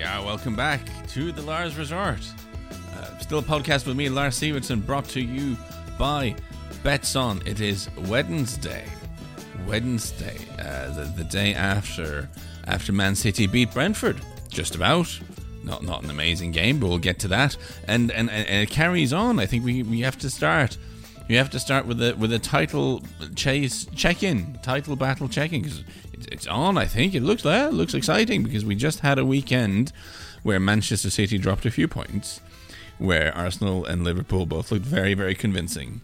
Yeah, welcome back to the Lars Resort. Uh, still a podcast with me, Lars Sivertsen, brought to you by Betsson. It is Wednesday. Wednesday, uh, the, the day after after Man City beat Brentford. Just about. Not not an amazing game, but we'll get to that. And and, and it carries on. I think we, we have to start. You have to start with a with a title chase check in, title battle checking because it's, on. I think it looks it looks exciting because we just had a weekend where Manchester City dropped a few points, where Arsenal and Liverpool both looked very very convincing.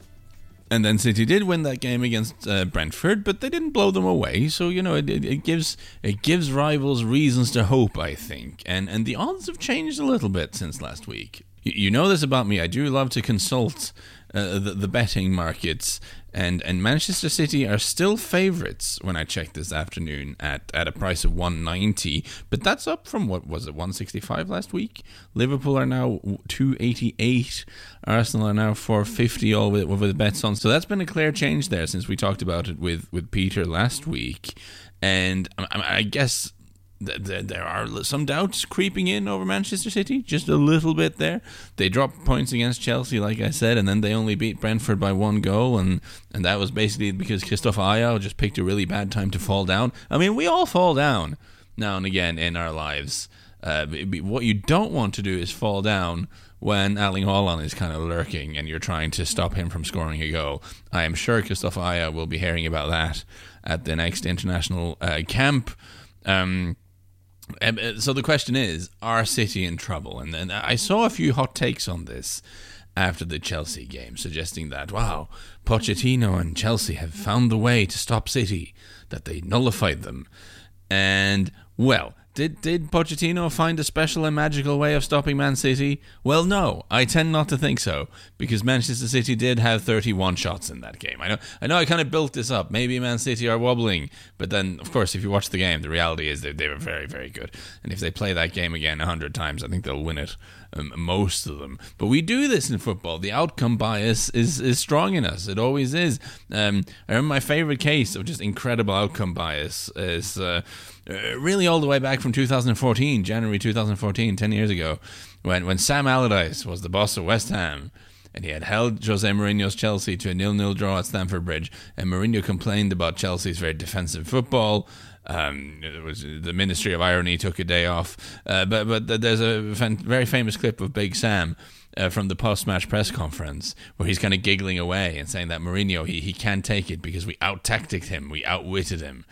And then City did win that game against uh, Brentford, but they didn't blow them away. So you know, it, it, it, gives it gives rivals reasons to hope. I think, and and the odds have changed a little bit since last week. You, you know this about me. I do love to consult uh, the, the betting markets, and and Manchester City are still favourites when I checked this afternoon at, at a price of 190, but that's up from what was it 165 last week. Liverpool are now 288, Arsenal are now 450, all with with the bets on. So that's been a clear change there since we talked about it with with Peter last week, and I, I guess there are some doubts creeping in over Manchester City, just a little bit there. They dropped points against Chelsea, like I said, and then they only beat Brentford by one goal, and, and that was basically because Kristoffer Ajer just picked a really bad time to fall down. I mean, we all fall down now and again in our lives. Uh, what you don't want to do is fall down when Erling Haaland is kind of lurking and you're trying to stop him from scoring a goal. I am sure Kristoffer Ajer will be hearing about that at the next international uh, camp. Um, Um, uh, so the question is, are City in trouble? And then I saw a few hot takes on this after the Chelsea game, suggesting that wow, Pochettino and Chelsea have found the way to stop City, that they nullified them, and well, did did Pochettino find a special and magical way of stopping Man City? Well, no, I tend not to think so because Manchester City did have 31 shots in that game. I know, I know, I kind of built this up. Maybe Man City are wobbling, but then, of course, if you watch the game, the reality is that they were very, very good. And if they play that game again 100 times, I think they'll win it. Most of them, but we do this in football. The outcome bias is is strong in us. It always is. Um, I remember my favorite case of just incredible outcome bias is. Uh, uh, really all the way back from 2014, January 2014, 10 years ago, when, when Sam Allardyce was the boss of West Ham and he had held Jose Mourinho's Chelsea to a nil-nil draw at Stamford Bridge, and Mourinho complained about Chelsea's very defensive football. Um, it was the Ministry of Irony took a day off, uh, but but there's a very famous clip of Big Sam uh, from the post-match press conference where he's kind of giggling away and saying that Mourinho he he can't take it because we out-tacticked him, we outwitted him.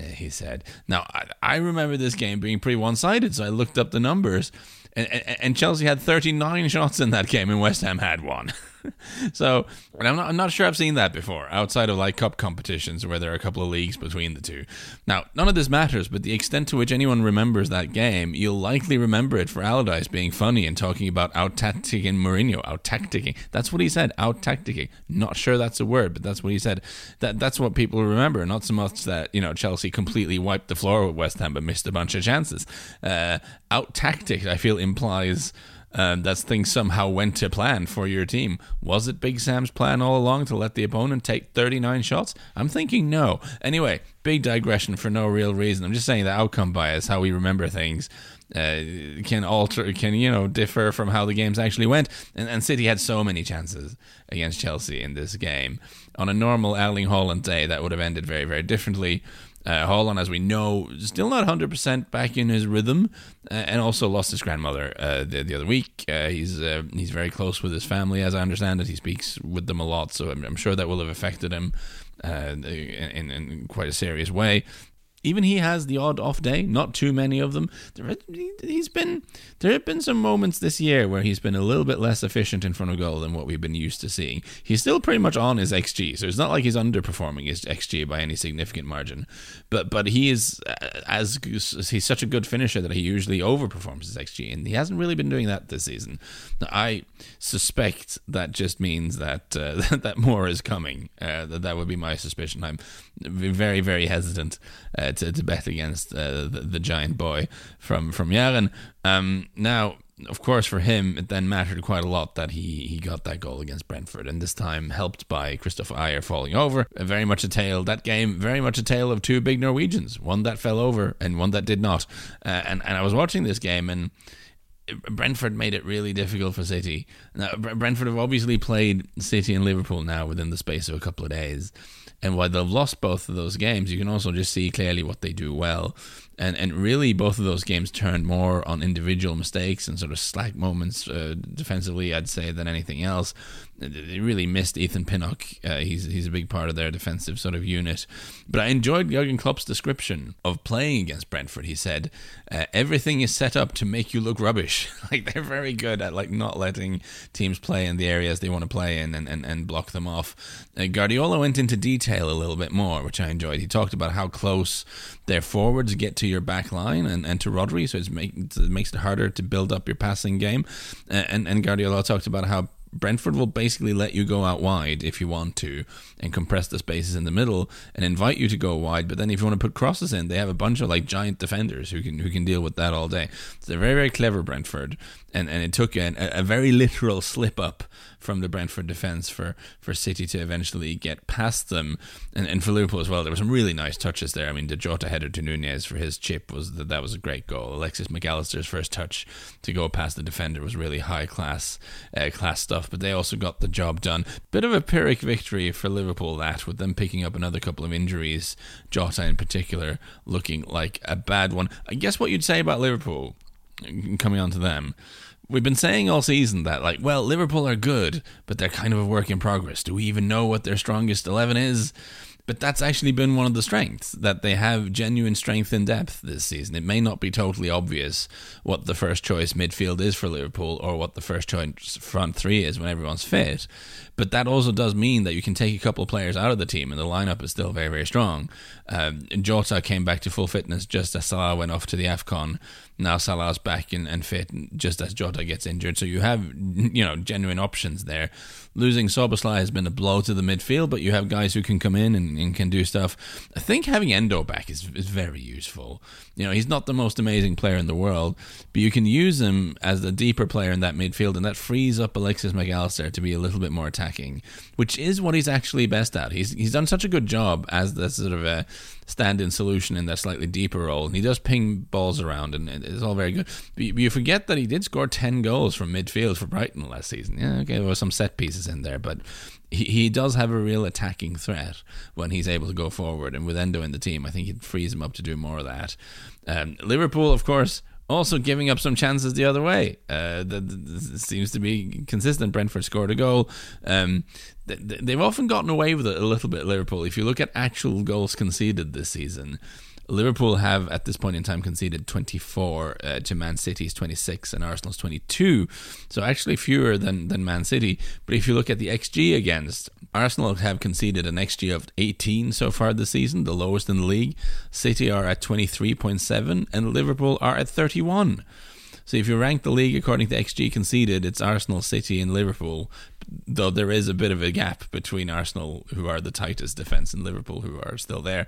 Uh, he said. Now, I, I remember this game being pretty one sided, so I looked up the numbers, and, and, and Chelsea had 39 shots in that game, and West Ham had one. so I'm not, I'm not sure I've seen that before outside of like cup competitions where there are a couple of leagues between the two. Now, none of this matters, but the extent to which anyone remembers that game, you'll likely remember it for Allardyce being funny and talking about out tacticking Mourinho, out tacticking. That's what he said, out tacticking. Not sure that's a word, but that's what he said. That that's what people remember, not so much that you know Chelsea completely wiped the floor with West Ham but missed a bunch of chances. Uh, out tactic, I feel implies um, that things somehow went to plan for your team. Was it Big Sam's plan all along to let the opponent take 39 shots? I'm thinking no. Anyway, big digression for no real reason. I'm just saying the outcome bias, how we remember things. Uh, can alter, can you know, differ from how the games actually went. And, and City had so many chances against Chelsea in this game. On a normal Erling Haaland day, that would have ended very, very differently. Uh, Haaland, as we know, still not 100% back in his rhythm, uh, and also lost his grandmother uh, the, the other week. Uh, he's uh, he's very close with his family, as I understand it. He speaks with them a lot, so I'm, I'm sure that will have affected him uh, in, in quite a serious way even he has the odd off day, not too many of them. There, he's been there have been some moments this year where he's been a little bit less efficient in front of goal than what we've been used to seeing. He's still pretty much on his xG, so it's not like he's underperforming his xG by any significant margin. But but he is uh, as he's such a good finisher that he usually overperforms his xG, and he hasn't really been doing that this season. I suspect that just means that uh, that more is coming. Uh, that that would be my suspicion. I'm very very hesitant. Uh, to, to bet against uh, the, the, giant boy from from Jaren. Um, now of course, for him, it then mattered quite a lot that he, he got that goal against Brentford, and this time helped by Kristoffer Ajer falling over. Very much a tale, that game, very much a tale of two big Norwegians, one that fell over and one that did not. Uh, and, and I was watching this game, and Brentford made it really difficult for City. Now, Brentford have obviously played City and Liverpool now within the space of a couple of days. And while they've lost both of those games, you can also just see clearly what they do well and and really both of those games turned more on individual mistakes and sort of slack moments uh, defensively, I'd say, than anything else. They really missed Ethan Pinnock. Uh, he's he's a big part of their defensive sort of unit. But I enjoyed Jurgen Klopp's description of playing against Brentford. He said uh, everything is set up to make you look rubbish. like they're very good at like not letting teams play in the areas they want to play in and and, and block them off. Uh, Guardiola went into detail a little bit more, which I enjoyed. He talked about how close their forwards get to your back line and, and to Rodri, so make, it makes it harder to build up your passing game. And, and Guardiola talked about how Brentford will basically let you go out wide if you want to and compress the spaces in the middle and invite you to go wide. But then if you want to put crosses in, they have a bunch of like giant defenders who can who can deal with that all day. So they're very very clever Brentford, and and it took a, a very literal slip up from the Brentford defence for, for City to eventually get past them. And, and for Liverpool as well, there were some really nice touches there. I mean, the Jota header to Nunez for his chip was that, that was a great goal. Alexis Mac Allister's first touch to go past the defender was really high class uh, class stuff, but they also got the job done. Bit of a Pyrrhic victory for Liverpool that, with them picking up another couple of injuries, Jota in particular looking like a bad one. I guess what you'd say about Liverpool, coming on to them, we've been saying all season that like well liverpool are good but they're kind of a work in progress do we even know what their strongest 11 is but that's actually been one of the strengths that they have genuine strength in depth this season. It may not be totally obvious what the first choice midfield is for Liverpool or what the first choice front three is when everyone's fit, but that also does mean that you can take a couple of players out of the team and the lineup is still very, very strong. Um, Jota came back to full fitness just as Salah went off to the AFCON. Now Salah's back and, and fit just as Jota gets injured. So you have, you know, genuine options there. Losing Szoboszlai has been a blow to the midfield, but you have guys who can come in and, and can do stuff. I think having Endo back is, is very useful. You know, he's not the most amazing player in the world, but you can use him as the deeper player in that midfield, and that frees up Alexis Mac Allister to be a little bit more attacking, which is what he's actually best at. He's he's done such a good job as the sort of a stand-in solution in that slightly deeper role, and he does ping balls around, and it's all very good. But you forget that he did score ten goals from midfield for Brighton last season. Yeah, okay, there were some set pieces in there, but he, he does have a real attacking threat when he's able to go forward. And with Endo in the team, I think it frees him up to do more of that. Um, Liverpool, of course, also giving up some chances the other way. Uh, that seems to be consistent. Brentford scored a goal. Um, they've often gotten away with it a little bit. Liverpool, if you look at actual goals conceded this season, Liverpool have at this point in time conceded 24 uh, to Man City's 26 and Arsenal's 22. So actually fewer than, than Man City. But if you look at the XG against, Arsenal have conceded an XG of 18 so far this season, the lowest in the league. City are at 23.7 and Liverpool are at 31. So if you rank the league according to XG conceded, it's Arsenal, City, and Liverpool. Though there is a bit of a gap between Arsenal, who are the tightest defense, and Liverpool, who are still there.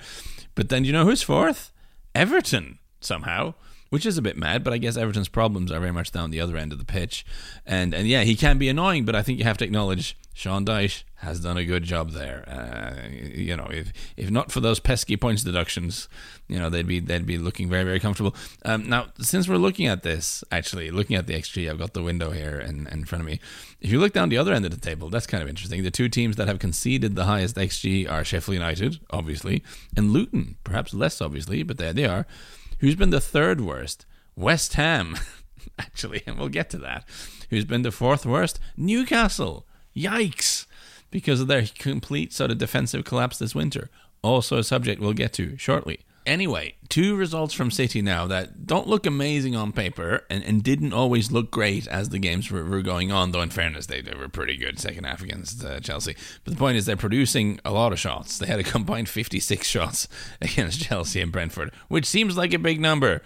But then you know who's fourth? Everton somehow which is a bit mad. But I guess Everton's problems are very much down the other end of the pitch, and and yeah, he can be annoying, but I think you have to acknowledge Sean Dyche has done a good job there. Uh, you know, if if not for those pesky points deductions, you know they'd be they'd be looking very very comfortable. Um, now, since we're looking at this, actually looking at the XG, I've got the window here in, in front of me. If you look down the other end of the table, that's kind of interesting. The two teams that have conceded the highest XG are Sheffield United, obviously, and Luton, perhaps less obviously, but there they are. Who's been the third worst? West Ham, actually, and we'll get to that. Who's been the fourth worst? Newcastle. Yikes! Because of their complete sort of defensive collapse this winter. Also, a subject we'll get to shortly. Anyway, two results from City now that don't look amazing on paper and, and didn't always look great as the games were, were going on, though, in fairness, they, they were pretty good second half against uh, Chelsea. But the point is, they're producing a lot of shots. They had a combined 56 shots against Chelsea and Brentford, which seems like a big number.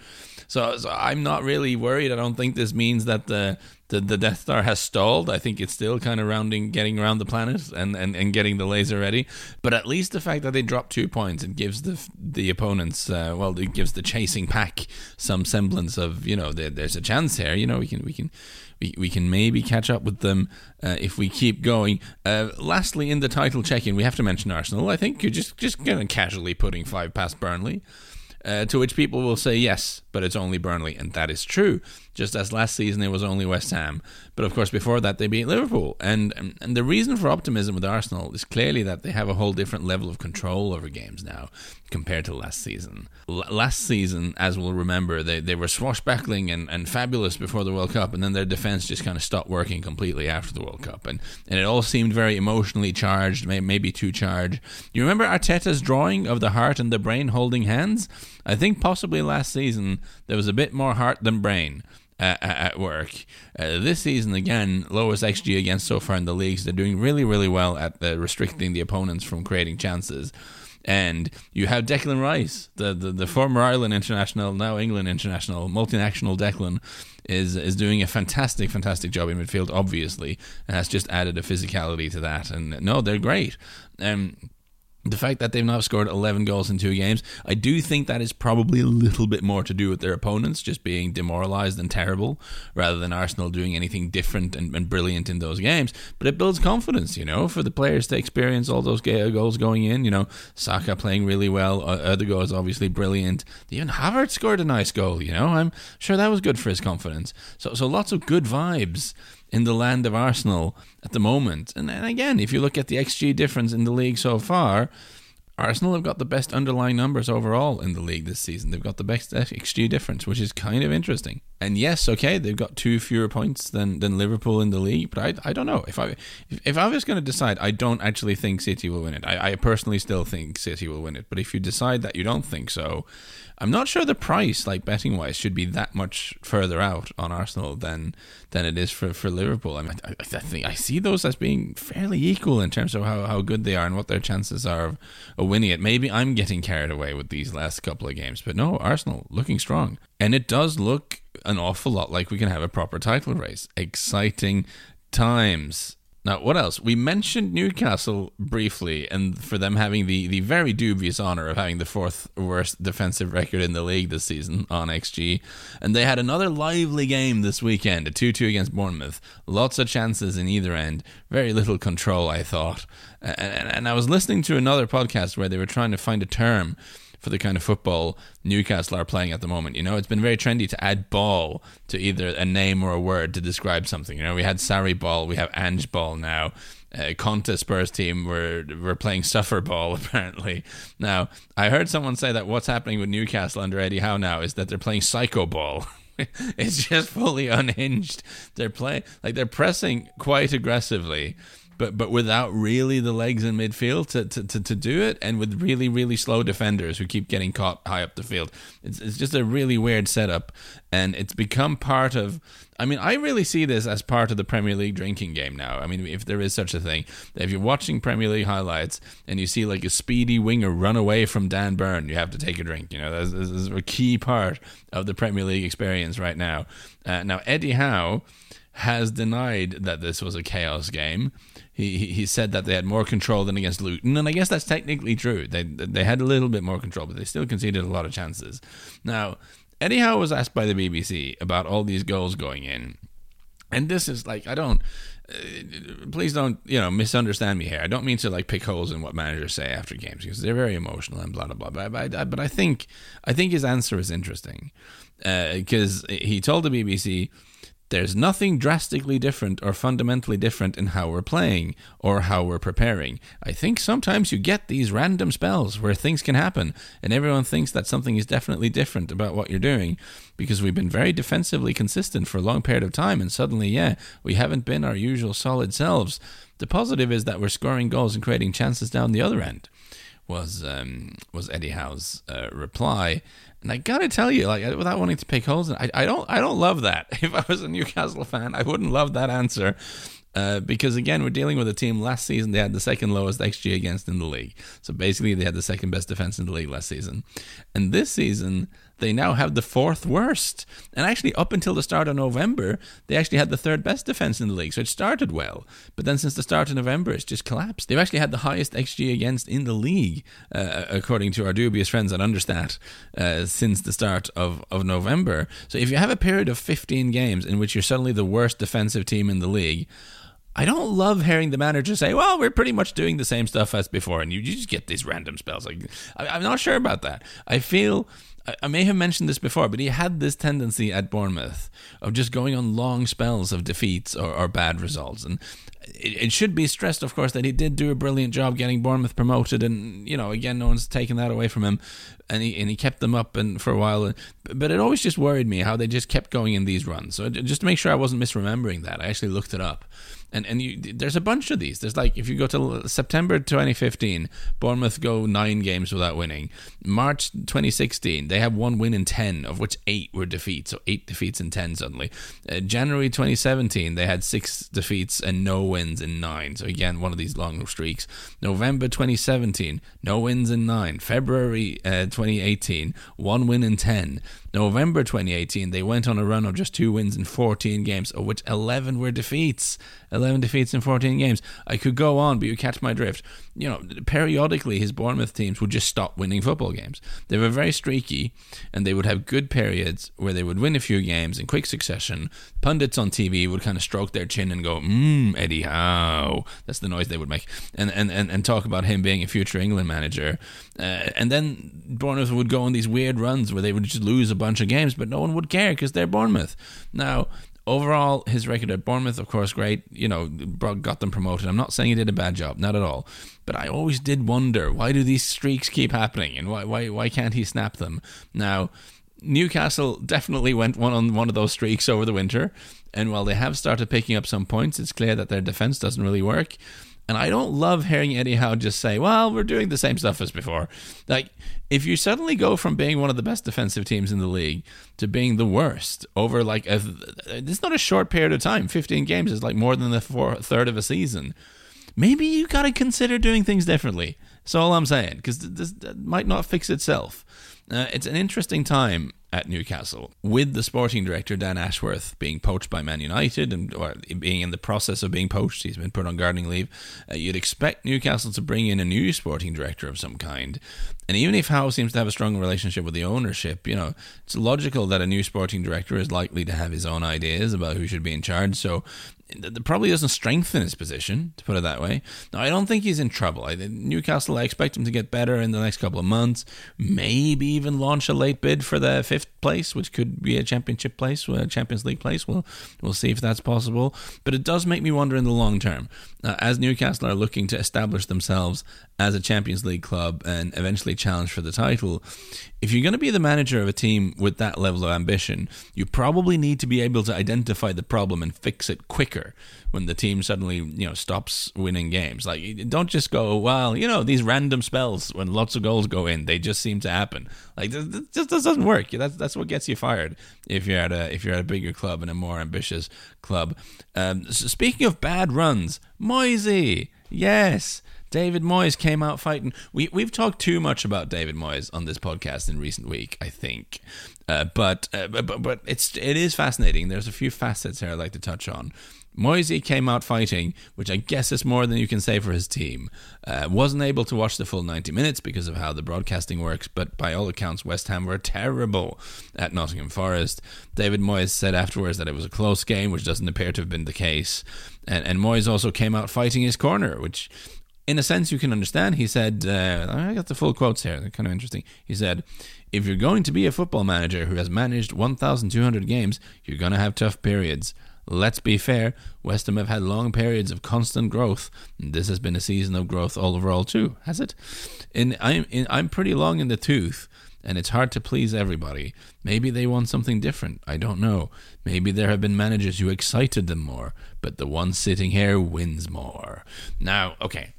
So, so I'm not really worried. I don't think this means that the the, the Death Star has stalled. I think it's still kind of rounding, getting around the planet and, and, and getting the laser ready. But at least the fact that they dropped two points, it gives the the opponents, uh, well, it gives the chasing pack some semblance of, you know, there, there's a chance here. You know, we can we can we, we can maybe catch up with them uh, if we keep going. Uh, lastly, in the title check-in, we have to mention Arsenal. I think you're just just kind of casually putting five past Burnley. Uh, to which people will say yes, but it's only Burnley, and that is true. Just as last season it was only West Ham, but of course before that they beat Liverpool. And and the reason for optimism with Arsenal is clearly that they have a whole different level of control over games now compared to last season. L- last season, as we'll remember, they, they were swashbuckling and, and fabulous before the World Cup, and then their defense just kind of stopped working completely after the World Cup, and and it all seemed very emotionally charged, maybe too charged. You remember Arteta's drawing of the heart and the brain holding hands? I think possibly last season there was a bit more heart than brain. Uh, at work. Uh, this season, again, lowest XG against so far in the leagues. They're doing really, really well at restricting the opponents from creating chances. And you have Declan Rice, the, the, the former Ireland international, now England international, multinational Declan, is is doing a fantastic, fantastic job in midfield, obviously, and has just added a physicality to that. And no, they're great. Um, the fact that they've now scored 11 goals in two games, I do think that is probably a little bit more to do with their opponents just being demoralised and terrible rather than Arsenal doing anything different and, and, brilliant in those games. But it builds confidence, you know, for the players to experience all those goals going in. You know, Saka playing really well, other goals obviously brilliant. Even Havertz scored a nice goal, you know, I'm sure that was good for his confidence. So, so lots of good vibes in the land of Arsenal at the moment. And, again, if you look at the XG difference in the league so far, Arsenal have got the best underlying numbers overall in the league this season. They've got the best XG difference, which is kind of interesting. And yes, okay, they've got two fewer points than, than Liverpool in the league, but I, I don't know if I if, if I was going to decide, I don't actually think City will win it. I, I personally still think City will win it, but if you decide that you don't think so, I'm not sure the price, like betting wise, should be that much further out on Arsenal than than it is for, for Liverpool. I mean, I, I think I see those as being fairly equal in terms of how, how good they are and what their chances are of, winning it. Maybe I'm getting carried away with these last couple of games, but no, Arsenal looking strong, and it does look an awful lot like we can have a proper title race. Exciting times. Now, what else? We mentioned Newcastle briefly, and for them having the, the very dubious honor of having the fourth worst defensive record in the league this season on XG. And they had another lively game this weekend, a 2 2 against Bournemouth. Lots of chances in either end, very little control, I thought. And, and, and I was listening to another podcast where they were trying to find a term for the kind of football Newcastle are playing at the moment. You know, it's been very trendy to add ball to either a name or a word to describe something. You know, we had Sarri ball, we have Ange ball now. Uh, Conte Spurs team were were playing suffer ball apparently. Now I heard someone say that what's happening with Newcastle under Eddie Howe now is that they're playing psycho ball. it's just fully unhinged. They're playing like they're pressing quite aggressively but but without really the legs in midfield to, to, to, to, do it, and with really really slow defenders who keep getting caught high up the field. It's it's just a really weird setup, and it's become part of. I mean, I really see this as part of the Premier League drinking game now. I mean, if there is such a thing, if you're watching Premier League highlights and you see like a speedy winger run away from Dan Burn, you have to take a drink. You know, this is a key part of the Premier League experience right now. Uh, now, Eddie Howe has denied that this was a chaos game. He he said that they had more control than against Luton, and I guess that's technically true. They they had a little bit more control, but they still conceded a lot of chances. Now, Eddie Howe was asked by the BBC about all these goals going in, and this is like I don't. Uh, please don't you know misunderstand me here. I don't mean to like pick holes in what managers say after games because they're very emotional and blah blah blah. But, I, but I think I think his answer is interesting because uh, he told the BBC there's nothing drastically different or fundamentally different in how we're playing or how we're preparing. I think sometimes you get these random spells where things can happen and everyone thinks that something is definitely different about what you're doing because we've been very defensively consistent for a long period of time and suddenly, yeah, we haven't been our usual solid selves. The positive is that we're scoring goals and creating chances down the other end. Was um, was Eddie Howe's uh, reply, and I gotta tell you, like without wanting to pick holes, I, I don't I don't love that. If I was a Newcastle fan, I wouldn't love that answer. Uh, because again, we're dealing with a team last season they had the second lowest XG against in the league. So basically, they had the second best defense in the league last season, and this season they now have the fourth worst. And actually, up until the start of November, they actually had the third best defense in the league. So it started well. But then since the start of November, it's just collapsed. They've actually had the highest XG against in the league, uh, according to our dubious friends at Understat, uh, since the start of, of November. So if you have a period of 15 games in which you're suddenly the worst defensive team in the league, I don't love hearing the manager say, "Well, we're pretty much doing the same stuff as before," and you, you just get these random spells. Like I, I'm not sure about that. I feel I may have mentioned this before, but he had this tendency at Bournemouth of just going on long spells of defeats or, or bad results. And it, it, should be stressed, of course, that he did do a brilliant job getting Bournemouth promoted. And, you know, again, no one's taken that away from him. And he, and he kept them up and for a while. But it always just worried me how they just kept going in these runs. So just to make sure I wasn't misremembering that, I actually looked it up and and you, there's a bunch of these. There's like if you go to September 2015, Bournemouth go nine games without winning. March 2016, they have one win in ten, of which eight were defeats, so eight defeats in ten suddenly. Uh, January 2017, they had six defeats and no wins in nine. So again, one of these long streaks. November 2017, no wins in nine. February uh, 2018, one win in ten. November 2018, they went on a run of just two wins in 14 games, of which 11 were defeats. 11 defeats in 14 games. I could go on, but you catch my drift. You know, periodically his Bournemouth teams would just stop winning football games. They were very streaky, and they would have good periods where they would win a few games in quick succession. Pundits on TV would kind of stroke their chin and go, mmm, Eddie Howe. That's the noise they would make. And, and, and, and talk about him being a future England manager. Uh, and then Bournemouth would go on these weird runs where they would just lose a bunch of games, but no one would care because they're Bournemouth. Now, overall, his record at Bournemouth, of course, great. You know, got them promoted. I'm not saying he did a bad job, not at all. But I always did wonder why do these streaks keep happening, and why why why can't he snap them now? Newcastle definitely went one on one of those streaks over the winter, and while they have started picking up some points, it's clear that their defense doesn't really work. And I don't love hearing Eddie Howe just say, well, we're doing the same stuff as before. Like, if you suddenly go from being one of the best defensive teams in the league to being the worst over like a, it's not a short period of time. 15 games is like more than the four, third of a season. Maybe you got to consider doing things differently. That's all I'm saying, because this might not fix itself. Uh, it's an interesting time at Newcastle with the sporting director Dan Ashworth being poached by Man United and or being in the process of being poached. He's been put on gardening leave. Uh, you'd expect Newcastle to bring in a new sporting director of some kind. And even if Howe seems to have a strong relationship with the ownership, you know, it's logical that a new sporting director is likely to have his own ideas about who should be in charge. So that probably doesn't strengthen his position, to put it that way. Now, I don't think he's in trouble. I, Newcastle, I expect him to get better in the next couple of months. Maybe even launch a late bid for the fifth place, which could be a championship place, a Champions League place. We'll we'll see if that's possible. But it does make me wonder in the long term, uh, as Newcastle are looking to establish themselves as a Champions League club and eventually challenge for the title. If you're going to be the manager of a team with that level of ambition, you probably need to be able to identify the problem and fix it quicker when the team suddenly, you know, stops winning games. Like don't just go, well, you know, these random spells when lots of goals go in, they just seem to happen. Like this, just doesn't work. That's that's what gets you fired if you're at a if you're at a bigger club and a more ambitious club. Um, so speaking of bad runs, Moisey, yes. David Moyes came out fighting. We we've talked too much about David Moyes on this podcast in recent week, I think. Uh, but, uh, but but it's it is fascinating. There's a few facets here I'd like to touch on. Moisey came out fighting, which I guess is more than you can say for his team. Uh, wasn't able to watch the full 90 minutes because of how the broadcasting works, but by all accounts, West Ham were terrible at Nottingham Forest. David Moyes said afterwards that it was a close game, which doesn't appear to have been the case. And, and Moyes also came out fighting his corner, which in a sense you can understand. He said, uh, I got the full quotes here, they're kind of interesting. He said, If you're going to be a football manager who has managed 1,200 games, you're going to have tough periods. Let's be fair, West Ham have had long periods of constant growth. This has been a season of growth overall too, has it? I'm in, I'm pretty long in the tooth, and it's hard to please everybody. Maybe they want something different. I don't know. Maybe there have been managers who excited them more, but the one sitting here wins more. Now, okay,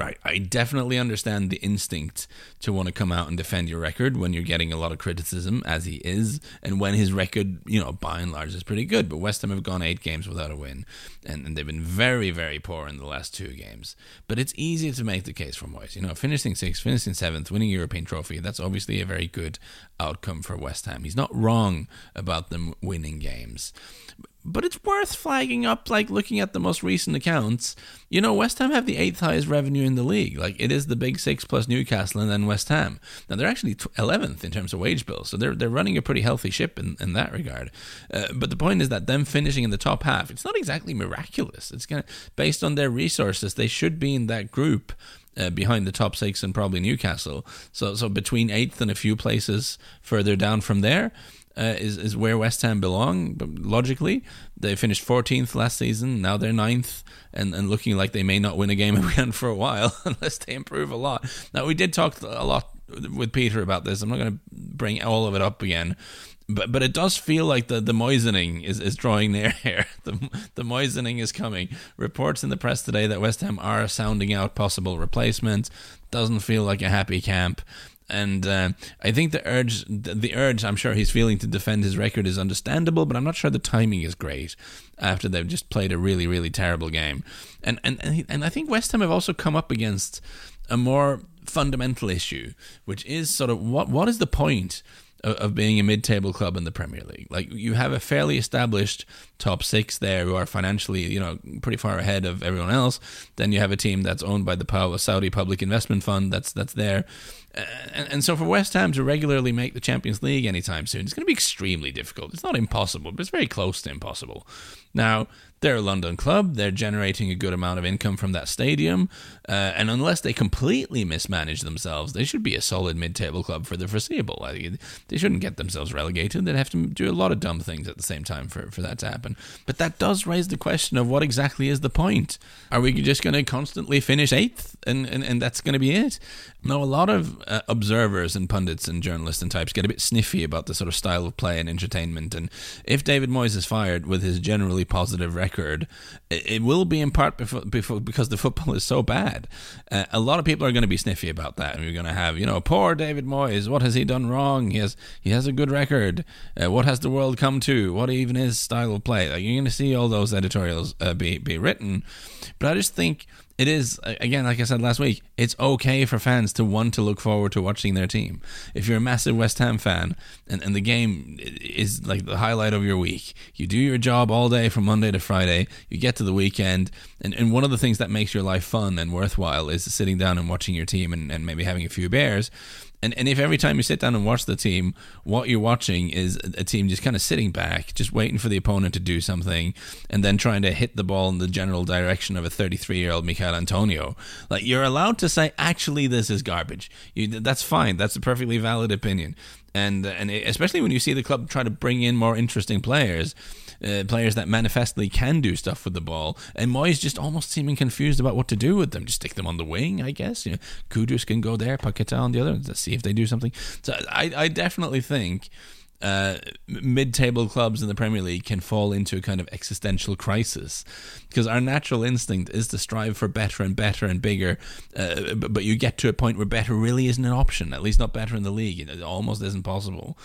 Right. I definitely understand the instinct to want to come out and defend your record when you're getting a lot of criticism, as he is, and when his record, you know, by and large is pretty good. But West Ham have gone eight games without a win, and, and they've been very, very poor in the last two games. But it's easy to make the case for Moyes. You know, finishing sixth, finishing seventh, winning European trophy, that's obviously a very good outcome for West Ham. He's not wrong about them winning games but it's worth flagging up like looking at the most recent accounts. You know west ham have the eighth highest revenue in the league. Like it is the big six plus newcastle and then west ham. Now they're actually 11th in terms of wage bills so they're, they're running a pretty healthy ship in, in that regard. Uh, but the point is that them finishing in the top half it's not exactly miraculous. It's of based on their resources they should be in that group uh, behind the top six and probably Newcastle. So so between eighth and a few places further down from there, uh, is is where West Ham belong. But logically, they finished 14th last season. Now they're ninth, and, and looking like they may not win a game again for a while unless they improve a lot. Now we did talk a lot with Peter about this. I'm not going to bring all of it up again. But, but it does feel like the, the Moyesening is, is drawing near here. The, the Moyesening is coming. Reports in the press today that West Ham are sounding out possible replacements. Doesn't feel like a happy camp and uh, I think the urge, the urge, I'm sure he's feeling to defend his record is understandable, but I'm not sure the timing is great after they've just played a really, really terrible game. And and and, and I think West Ham have also come up against a more fundamental issue, which is sort of what what is the point of, being a mid-table club in the Premier League. Like you have a fairly established top six there who are financially, you know, pretty far ahead of everyone else. Then you have a team that's owned by the power Saudi Public Investment Fund that's that's there. And, and, so for West Ham to regularly make the Champions League anytime soon, it's going to be extremely difficult. It's not impossible, but it's very close to impossible. Now, they're a London club. They're generating a good amount of income from that stadium. Uh, and unless they completely mismanage themselves, they should be a solid mid table club for the foreseeable. They shouldn't get themselves relegated. They'd have to do a lot of dumb things at the same time for, for that to happen. But that does raise the question of what exactly is the point? Are we just going to constantly finish eighth and, and, and that's going to be it? Now, a lot of uh, observers and pundits and journalists and types get a bit sniffy about the sort of style of play and entertainment. And if David Moyes is fired with his generally positive record, record, it will be in part before, before, because the football is so bad. Uh, a lot of people are going to be sniffy about that, and we're going to have, you know, poor David Moyes. What has he done wrong? He has he has a good record. Uh, what has the world come to? What even is style of play? Like, you're going to see all those editorials uh, be be written, but I just think it is again like i said last week it's okay for fans to want to look forward to watching their team. If you're a massive west ham fan and, and the game is like the highlight of your week you do your job all day from monday to friday you get to the weekend and, and one of the things that makes your life fun and worthwhile is sitting down and watching your team and, and maybe having a few beers and and if every time you sit down and watch the team, what you're watching is a team just kind of sitting back, just waiting for the opponent to do something, and then trying to hit the ball in the general direction of a 33 year old Michail Antonio, like you're allowed to say, actually, this is garbage. You, that's fine. That's a perfectly valid opinion. And and especially when you see the club try to bring in more interesting players, uh, players that manifestly can do stuff with the ball. And Moyes just almost seeming confused about what to do with them. Just stick them on the wing, I guess. You know, Kudus can go there, Paqueta on the other. Let's see if they do something. So I, I definitely think uh, mid-table clubs in the Premier League can fall into a kind of existential crisis because our natural instinct is to strive for better and better and bigger, uh, but, you get to a point where better really isn't an option. At least not better in the league. It almost isn't possible,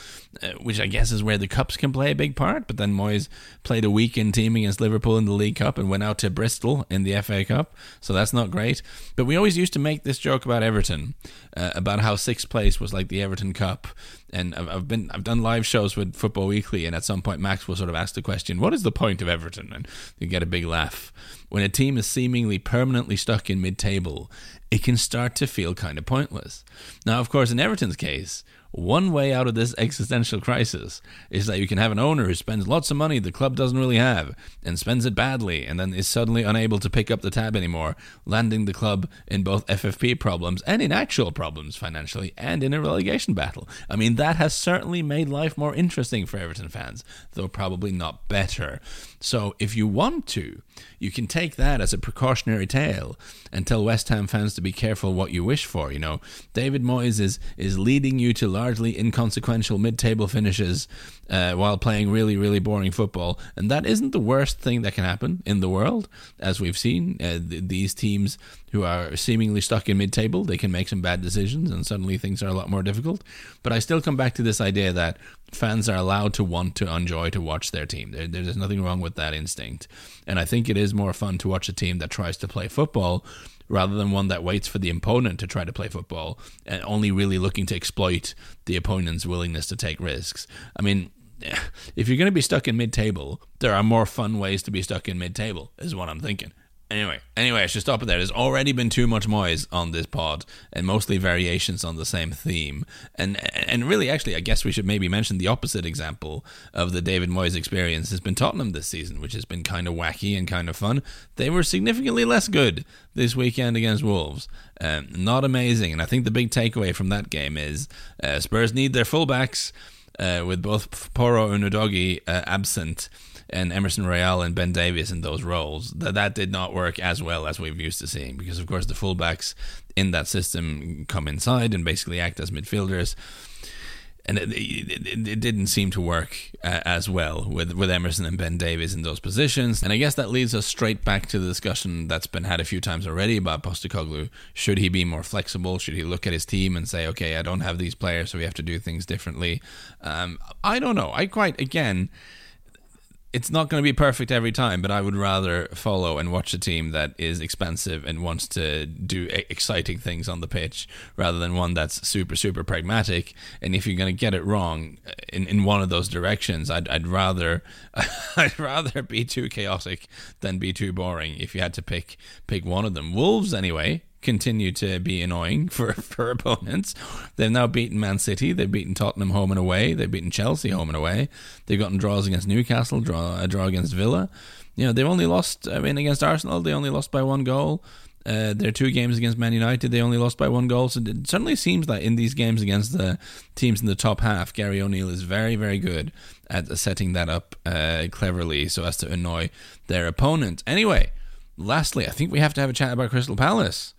uh, which I guess is where the cups can play a big part. But then Moyes played a weekend team against Liverpool in the League Cup and went out to Bristol in the FA Cup, so that's not great. But we always used to make this joke about Everton, uh, about how sixth place was like the Everton Cup and I've been I've done live shows with Football Weekly, and at some point Max will sort of ask the question, "What is the point of Everton?" and you get a big laugh. When a team is seemingly permanently stuck in mid-table, it can start to feel kind of pointless. Now, of course, in Everton's case, one way out of this existential crisis is that you can have an owner who spends lots of money the club doesn't really have and spends it badly and then is suddenly unable to pick up the tab anymore, landing the club in both FFP problems and in actual problems financially and in a relegation battle. I mean, that has certainly made life more interesting for Everton fans, though probably not better. So if you want to, you can take that as a precautionary tale and tell West Ham fans to be careful what you wish for. You know, David Moyes is is leading you to largely inconsequential mid-table finishes uh, while playing really really boring football, and that isn't the worst thing that can happen in the world, as we've seen. Uh, th- these teams who are seemingly stuck in mid-table, they can make some bad decisions, and suddenly things are a lot more difficult. But I still come back to this idea that fans are allowed to want to enjoy to watch their team. There, there's nothing wrong with that instinct, and I think it is more fun to watch a team that tries to play football rather than one that waits for the opponent to try to play football and only really looking to exploit the opponent's willingness to take risks. I mean, if you're going to be stuck in mid-table, there are more fun ways to be stuck in mid-table, is what I'm thinking. Anyway, anyway, I should stop it there. There's already been too much Moyes on this pod, and mostly variations on the same theme. And and really, actually, I guess we should maybe mention the opposite example of the David Moyes experience has been Tottenham this season, which has been kind of wacky and kind of fun. They were significantly less good this weekend against Wolves. Um, not amazing, and I think the big takeaway from that game is uh, Spurs need their fullbacks, uh, with both Porro and Udogie uh, absent and Emerson Royal and Ben Davies in those roles, that that did not work as well as we've used to seeing because of course the fullbacks in that system come inside and basically act as midfielders. And it, it, it didn't seem to work uh, as well with, with Emerson and Ben Davies in those positions. And I guess that leads us straight back to the discussion that's been had a few times already about Postecoglou. Should he be more flexible? Should he look at his team and say, okay, I don't have these players, so we have to do things differently? Um, I don't know. I quite, again, it's not going to be perfect every time, but I would rather follow and watch a team that is expensive and wants to do exciting things on the pitch rather than one that's super, super pragmatic. And if you're going to get it wrong uh, in, in one of those directions, I'd, I'd rather I'd rather be too chaotic than be too boring. If you had to pick pick one of them, Wolves anyway continue to be annoying for, for opponents. They've now beaten Man City. They've beaten Tottenham home and away. They've beaten Chelsea home and away. They've gotten draws against Newcastle, draw a draw against Villa. You know, they've only lost, I mean, against Arsenal, they only lost by one goal. Uh, their two games against Man United, they only lost by one goal. So it certainly seems that in these games against the teams in the top half, Gary O'Neill is very, very good at setting that up uh, cleverly so as to annoy their opponent. Anyway, lastly, I think we have to have a chat about Crystal Palace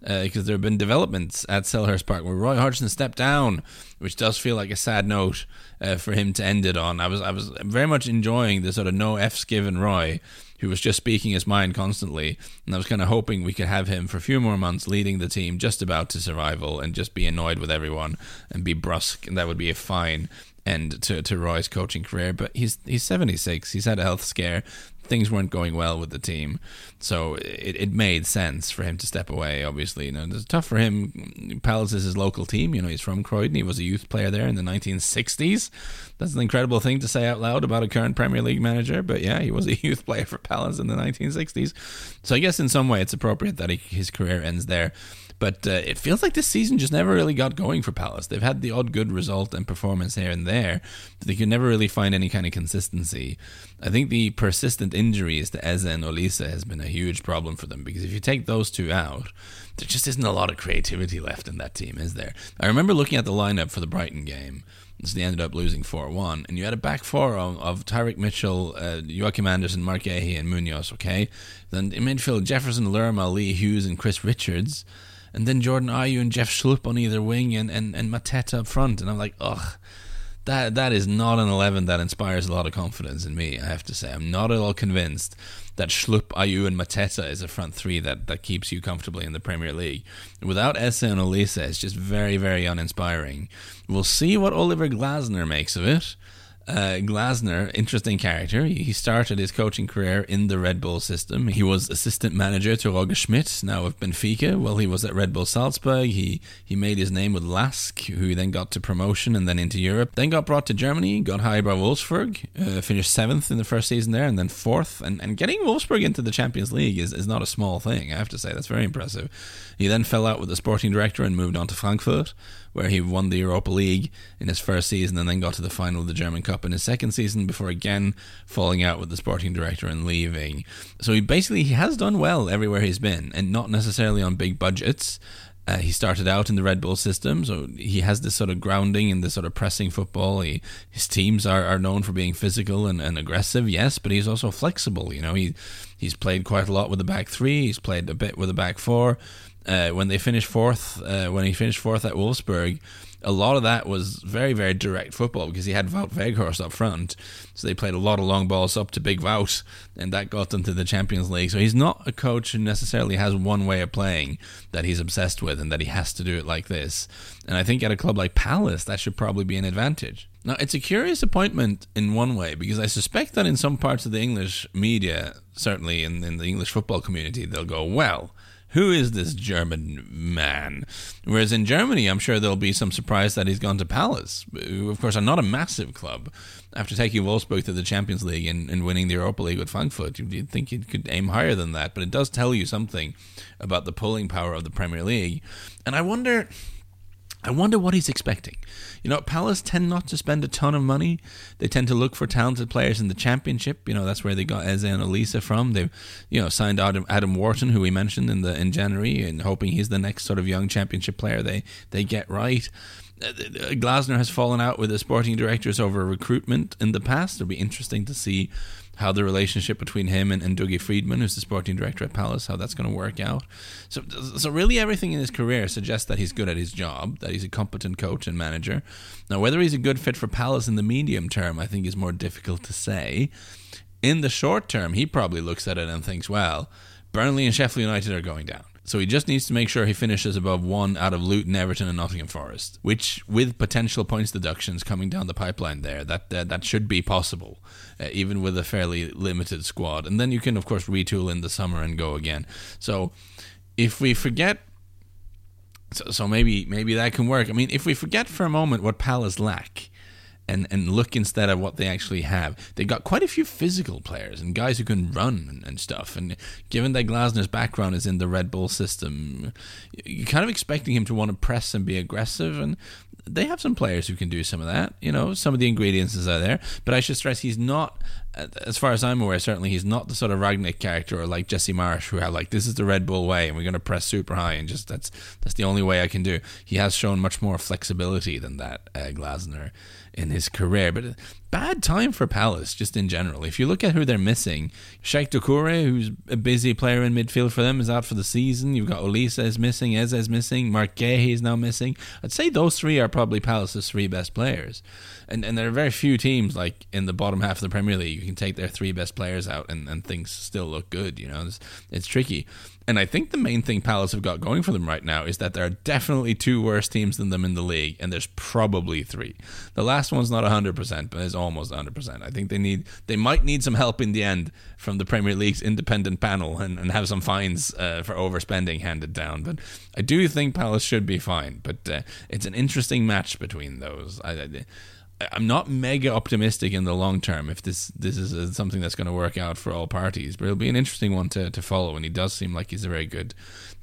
because uh, there have been developments at Selhurst Park where Roy Hodgson stepped down, which does feel like a sad note uh, for him to end it on. I was I was very much enjoying the sort of no f's given Roy, who was just speaking his mind constantly, and I was kind of hoping we could have him for a few more months leading the team just about to survival and just be annoyed with everyone and be brusque, and that would be a fine end to, to Roy's coaching career. But he's he's 76. He's had a health scare things weren't going well with the team. So it, it made sense for him to step away, obviously. You know, it's tough for him. Palace is his local team. You know, he's from Croydon. He was a youth player there in the 1960s. That's an incredible thing to say out loud about a current Premier League manager. But yeah, he was a youth player for Palace in the 1960s. So I guess in some way it's appropriate that he, his career ends there. But uh, it feels like this season just never really got going for Palace. They've had the odd good result and performance here and there, but they could never really find any kind of consistency. I think the persistent injuries to Eze and Olise has been a huge problem for them because if you take those two out, there just isn't a lot of creativity left in that team, is there? I remember looking at the lineup for the Brighton game. So they ended up losing 4 1. And you had a back four of, of Tyrick Mitchell, uh, Joachim Andersen, Mark Guéhi, and Munoz, okay? Then in midfield, Jefferson, Lerma, Lee Hughes, and Chris Richards and then Jordan Ayew and Jeff Schlupp on either wing, and, and, and Mateta up front. And I'm like, ugh, that that is not an 11 that inspires a lot of confidence in me, I have to say. I'm not at all convinced that Schlupp, Ayew, and Mateta is a front three that, that keeps you comfortably in the Premier League. Without Eze and Olise, it's just very, very uninspiring. We'll see what Oliver Glasner makes of it. Uh, Glasner, interesting character. He started his coaching career in the Red Bull system. He was assistant manager to Roger Schmidt, now of Benfica. While he was at Red Bull Salzburg, he, he made his name with LASK, who then got to promotion and then into Europe. Then got brought to Germany, got hired by Wolfsburg, uh, finished seventh in the first season there, and then fourth. And, and getting Wolfsburg into the Champions League is, is not a small thing, I have to say. That's very impressive. He then fell out with the sporting director and moved on to Frankfurt, where he won the Europa League in his first season and then got to the final of the German Cup in his second season before again falling out with the sporting director and leaving. So he basically he has done well everywhere he's been and not necessarily on big budgets. Uh, he started out in the Red Bull system, so he has this sort of grounding in this sort of pressing football. He, his teams are, are known for being physical and, and aggressive, yes, but he's also flexible. You know, he he's played quite a lot with the back three. He's played a bit with the back four. Uh, when they finished fourth, uh, when he finished fourth at Wolfsburg, a lot of that was very, very direct football because he had Wout Weghorst up front. So they played a lot of long balls up to Big Wout, and that got them to the Champions League. So he's not a coach who necessarily has one way of playing that he's obsessed with and that he has to do it like this. And I think at a club like Palace, that should probably be an advantage. Now, it's a curious appointment in one way because I suspect that in some parts of the English media, certainly in, in the English football community, they'll go, well, who is this German man? Whereas in Germany, I'm sure there'll be some surprise that he's gone to Palace, who, of course, are not a massive club. After taking Wolfsburg to the Champions League and, and winning the Europa League with Frankfurt, you'd, think you could aim higher than that. But it does tell you something about the pulling power of the Premier League. And I wonder. I wonder what he's expecting. You know, Palace tend not to spend a ton of money. They tend to look for talented players in the Championship. You know, that's where they got Eze and Olise from. They've, you know, signed Adam, Adam Wharton, who we mentioned in the in January, and hoping he's the next sort of young Championship player they they get right. Uh, Glasner has fallen out with the sporting directors over recruitment in the past. It'll be interesting to see how the relationship between him and, and Dougie Freedman, who's the sporting director at Palace, how that's going to work out. So, so really, everything in his career suggests that he's good at his job, that he's a competent coach and manager. Now, whether he's a good fit for Palace in the medium term, I think is more difficult to say. In the short term, he probably looks at it and thinks, well, Burnley and Sheffield United are going down. So he just needs to make sure he finishes above one out of Luton, Everton, and Nottingham Forest, which, with potential points deductions coming down the pipeline there, that that should be possible, uh, even with a fairly limited squad. And then you can, of course, retool in the summer and go again. So if we forget. So, so maybe maybe that can work. I mean, if we forget for a moment what Palace lack, and, and look instead at what they actually have. They've got quite a few physical players and guys who can run and, and, stuff. And given that Glasner's background is in the Red Bull system, you're kind of expecting him to want to press and be aggressive. And they have some players who can do some of that. You know, some of the ingredients are there. But I should stress he's not, as far as I'm aware, certainly he's not the sort of Rangnick character or like Jesse Marsch, who are like, this is the Red Bull way and we're going to press super high and just that's that's the only way I can do. He has shown much more flexibility than that, uh, Glasner in his career. But bad time for Palace, just in general. If you look at who they're missing, Cheick Doucouré, who's a busy player in midfield for them, is out for the season. You've got Olise is missing, Eze is missing, Guéhi is now missing. I'd say those three are probably Palace's three best players. And and there are very few teams like in the bottom half of the Premier League you can take their three best players out and, and things still look good. You know, it's, it's tricky. And I think the main thing Palace have got going for them right now is that there are definitely two worse teams than them in the league, and there's probably three. The last one's not 100%, but it's almost 100%. I think they need they might need some help in the end from the Premier League's independent panel and, and have some fines uh, for overspending handed down. But I do think Palace should be fine. But uh, it's an interesting match between those. I, I, I'm not mega optimistic in the long term if this this is a, something that's going to work out for all parties, but it'll be an interesting one to, to follow. And he does seem like he's a very good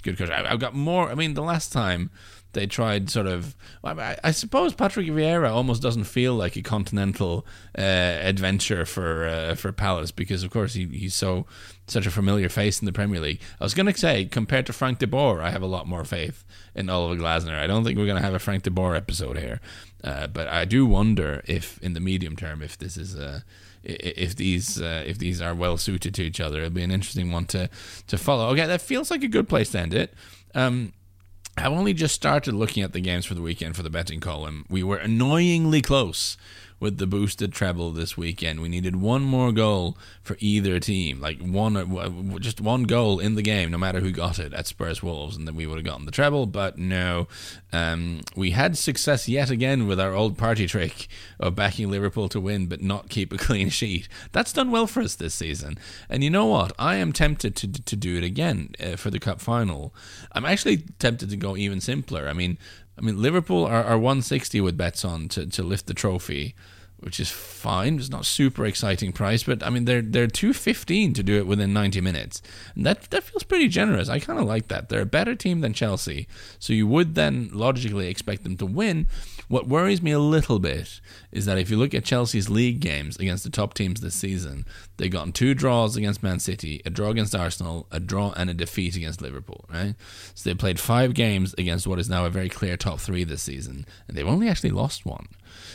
good coach. I, have got more. I mean, the last time they tried sort of. I, I, suppose Patrick Vieira almost doesn't feel like a continental uh, adventure for uh, for Palace because, of course, he, he's so such a familiar face in the Premier League. I was going to say, compared to Frank de Boer, I have a lot more faith in Oliver Glasner. I don't think we're going to have a Frank de Boer episode here, uh, but I do wonder if, in the medium term, if this is a if these uh, if these are well suited to each other, it'll be an interesting one to to follow. Okay, that feels like a good place to end it. Um, I've only just started looking at the games for the weekend for the betting column. We were annoyingly close with the boosted treble this weekend. We needed one more goal for either team, like one, uh, just one goal in the game, no matter who got it at Spurs Wolves, and then we would have gotten the treble. But no, um, we had success yet again with our old party trick of backing Liverpool to win but not keep a clean sheet. That's done well for us this season. And you know what? I am tempted to to do it again uh, for the cup final. I'm actually tempted to go even simpler. I mean, I mean, Liverpool are, are 160 with Betsson to, to lift the trophy, which is fine. It's not super exciting price, but I mean they're they're 215 to do it within 90 minutes. And that that feels pretty generous. I kind of like that. They're a better team than Chelsea, so you would then logically expect them to win. What worries me a little bit is that if you look at Chelsea's league games against the top teams this season, they've gotten two draws against Man City, a draw against Arsenal, a draw and a defeat against Liverpool, right? So they played five games against what is now a very clear top three this season, and they've only actually lost one.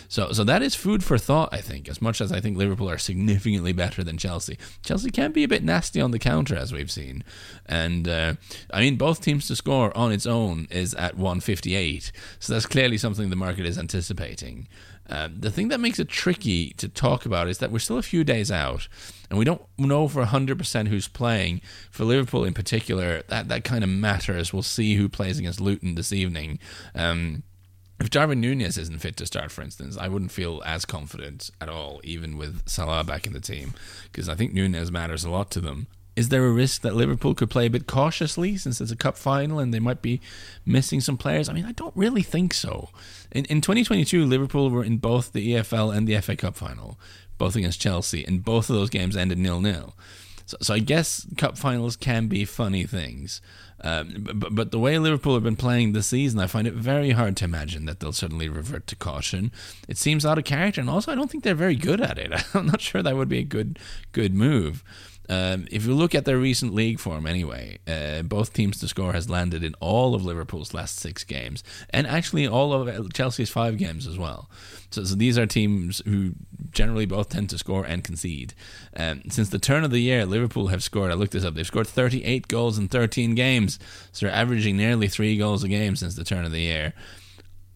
So, so that is food for thought, I think. As much as I think Liverpool are significantly better than Chelsea, Chelsea can be a bit nasty on the counter, as we've seen. And uh, I mean, both teams to score on its own is at 158, so that's clearly something the market is anticipating. Uh, the thing that makes it tricky to talk about is that we're still a few days out, and we don't know for 100% who's playing. For Liverpool in particular, that, that kind of matters. We'll see who plays against Luton this evening. Um, if Darwin Nunez isn't fit to start, for instance, I wouldn't feel as confident at all, even with Salah back in the team, because I think Nunez matters a lot to them. Is there a risk that Liverpool could play a bit cautiously since it's a cup final and they might be missing some players? I mean, I don't really think so. In, in 2022, Liverpool were in both the EFL and the FA Cup final, both against Chelsea, and both of those games ended nil nil. So, so I guess cup finals can be funny things. Um, but, but the way Liverpool have been playing this season, I find it very hard to imagine that they'll suddenly revert to caution. It seems out of character, and also I don't think they're very good at it. I'm not sure that would be a good good move. Um, if you look at their recent league form, anyway, uh, both teams to score has landed in all of Liverpool's last six games, and actually all of Chelsea's five games as well. So, so these are teams who generally both tend to score and concede. Um, since the turn of the year, Liverpool have scored. I looked this up. They've scored 38 goals in 13 games, so they're averaging nearly three goals a game since the turn of the year.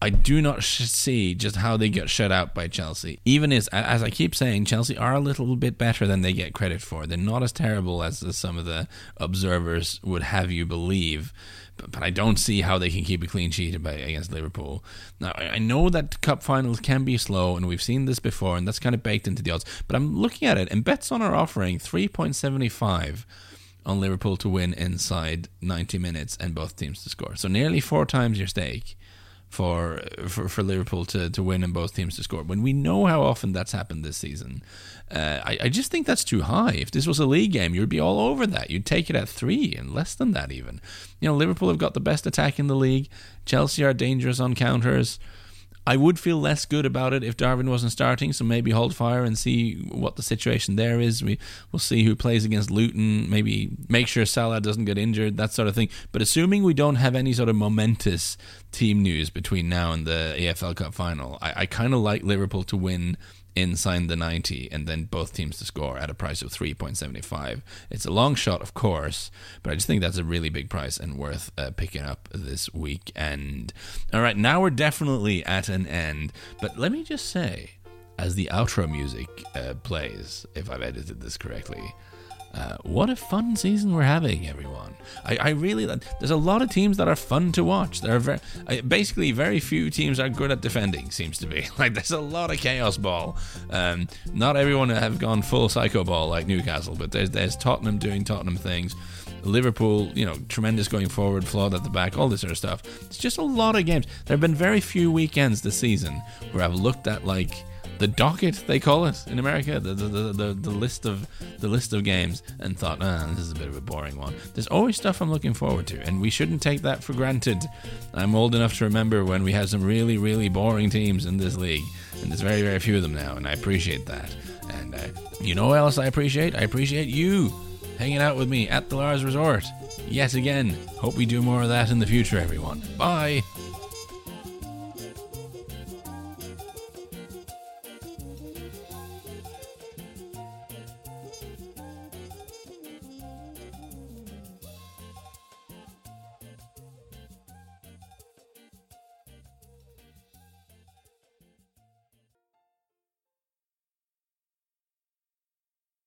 I do not see just how they get shut out by Chelsea. Even as, as I keep saying, Chelsea are a little bit better than they get credit for. They're not as terrible as, some of the observers would have you believe. But, but I don't see how they can keep a clean sheet by, against Liverpool. Now, I know that cup finals can be slow, and we've seen this before, and that's kind of baked into the odds. But I'm looking at it, and Betsson are offering 3.75 on Liverpool to win inside 90 minutes and both teams to score. So nearly four times your stake for for, for Liverpool to, to win and both teams to score. When we know how often that's happened this season, uh, I, I just think that's too high. If this was a league game, you'd be all over that. You'd take it at three and less than that even. You know, Liverpool have got the best attack in the league. Chelsea are dangerous on counters. I would feel less good about it if Darwin wasn't starting, so maybe hold fire and see what the situation there is. We will see who plays against Luton, maybe make sure Salah doesn't get injured, that sort of thing. But assuming we don't have any sort of momentous team news between now and the EFL Cup final, I, I kind of like Liverpool to win inside the 90 and then both teams to score at a price of 3.75. It's a long shot, of course, but I just think that's a really big price and worth uh, picking up this weekend. All right, now we're definitely at an end, but let me just say, as the outro music uh, plays, if I've edited this correctly, uh, what a fun season we're having, everyone. I, I really, there's a lot of teams that are fun to watch. There are very, basically very few teams are good at defending, seems to be. Like, there's a lot of chaos ball. Um, not everyone have gone full psycho ball like Newcastle, but there's, there's Tottenham doing Tottenham things. Liverpool, you know, tremendous going forward, flawed at the back, all this sort of stuff. It's just a lot of games. There have been very few weekends this season where I've looked at, like, the docket they call it in America, the the, the, the, the list of the list of games, and thought, ah, this is a bit of a boring one. There's always stuff I'm looking forward to, and we shouldn't take that for granted. I'm old enough to remember when we had some really really boring teams in this league, and there's very very few of them now, and I appreciate that. And uh, you know what else I appreciate? I appreciate you hanging out with me at the Lars Resort yet again. Hope we do more of that in the future, everyone. Bye.